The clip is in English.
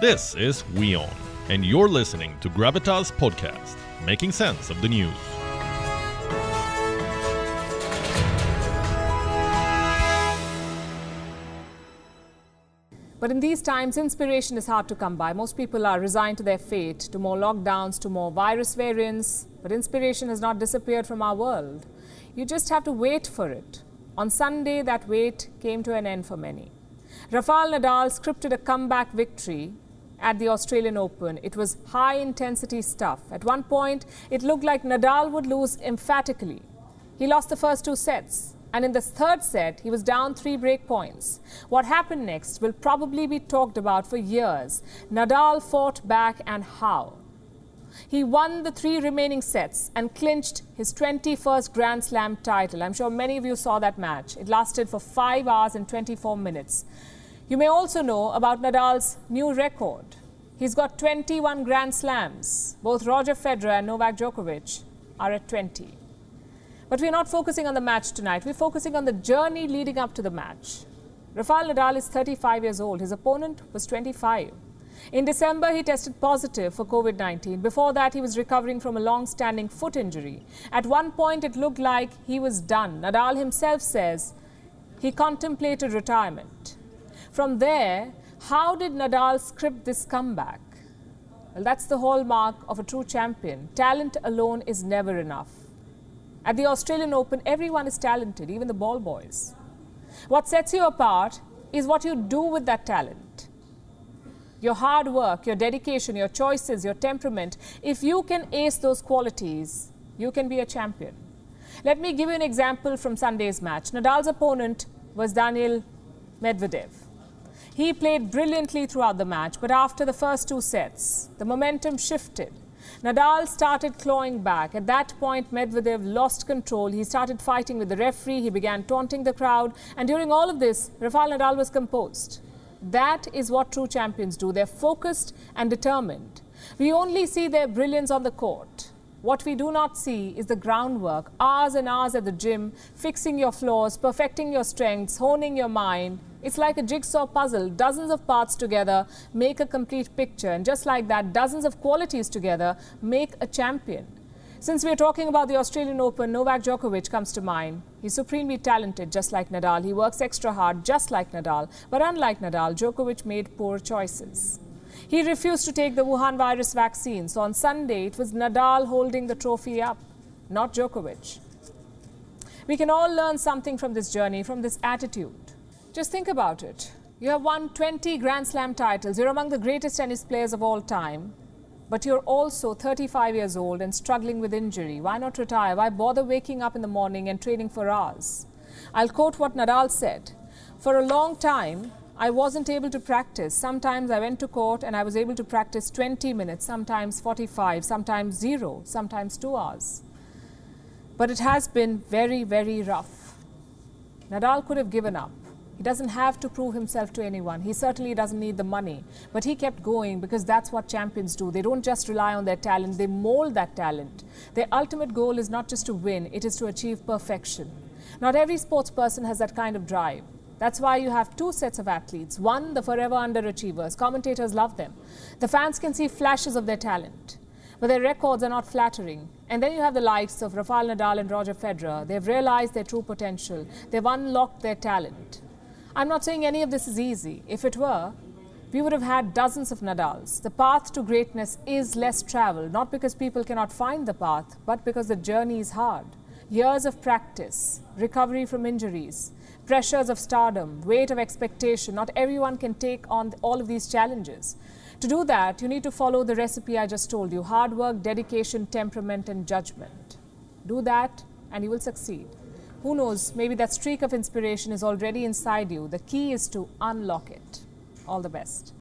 This is WION, and you're listening to Gravitas Podcast, making sense of the news. But in these times, inspiration is hard to come by. Most people are resigned to their fate, to more lockdowns, to more virus variants. But inspiration has not disappeared from our world. You just have to wait for it. On Sunday, that wait came to an end for many. Rafael Nadal scripted a comeback victory at the Australian Open. It was high intensity stuff. At one point, it looked like Nadal would lose emphatically. He lost the first two sets. And in the third set, he was down three break points. What happened next will probably be talked about for years. Nadal fought back and how. He won the three remaining sets and clinched his 21st Grand Slam title. I'm sure many of you saw that match. It lasted for 5 hours and 24 minutes. You may also know about Nadal's new record. He's got 21 Grand Slams. Both Roger Federer and Novak Djokovic are at 20. But we're not focusing on the match tonight. We're focusing on the journey leading up to the match. Rafael Nadal is 35 years old. His opponent was 25. In December, he tested positive for COVID 19. Before that, he was recovering from a long standing foot injury. At one point, it looked like he was done. Nadal himself says he contemplated retirement. From there, how did Nadal script this comeback? Well, that's the hallmark of a true champion. Talent alone is never enough. At the Australian Open, everyone is talented, even the ball boys. What sets you apart is what you do with that talent. Your hard work, your dedication, your choices, your temperament. If you can ace those qualities, you can be a champion. Let me give you an example from Sunday's match. Nadal's opponent was Daniel Medvedev. He played brilliantly throughout the match, but after the first two sets, the momentum shifted. Nadal started clawing back. At that point, Medvedev lost control. He started fighting with the referee. He began taunting the crowd. And during all of this, Rafael Nadal was composed. That is what true champions do. They're focused and determined. We only see their brilliance on the court. What we do not see is the groundwork, hours and hours at the gym, fixing your flaws, perfecting your strengths, honing your mind. It's like a jigsaw puzzle. Dozens of parts together make a complete picture. And just like that, dozens of qualities together make a champion. Since we're talking about the Australian Open, Novak Djokovic comes to mind. He's supremely talented, just like Nadal. He works extra hard, just like Nadal. But unlike Nadal, Djokovic made poor choices. He refused to take the Wuhan virus vaccine. So on Sunday, it was Nadal holding the trophy up, not Djokovic. We can all learn something from this journey, from this attitude. Just think about it. You have won 20 Grand Slam titles. You're among the greatest tennis players of all time. But you're also 35 years old and struggling with injury. Why not retire? Why bother waking up in the morning and training for hours? I'll quote what Nadal said. For a long time, I wasn't able to practice. Sometimes I went to court and I was able to practice 20 minutes, sometimes 45, sometimes zero, sometimes two hours. But it has been very, very rough. Nadal could have given up. He doesn't have to prove himself to anyone. He certainly doesn't need the money. But he kept going because that's what champions do. They don't just rely on their talent, they mold that talent. Their ultimate goal is not just to win, it is to achieve perfection. Not every sports person has that kind of drive. That's why you have two sets of athletes. One, the forever underachievers. Commentators love them. The fans can see flashes of their talent, but their records are not flattering. And then you have the likes of Rafael Nadal and Roger Federer. They've realized their true potential, they've unlocked their talent. I'm not saying any of this is easy. If it were, we would have had dozens of Nadals. The path to greatness is less traveled, not because people cannot find the path, but because the journey is hard. Years of practice, recovery from injuries, pressures of stardom, weight of expectation. Not everyone can take on all of these challenges. To do that, you need to follow the recipe I just told you hard work, dedication, temperament, and judgment. Do that, and you will succeed. Who knows, maybe that streak of inspiration is already inside you. The key is to unlock it. All the best.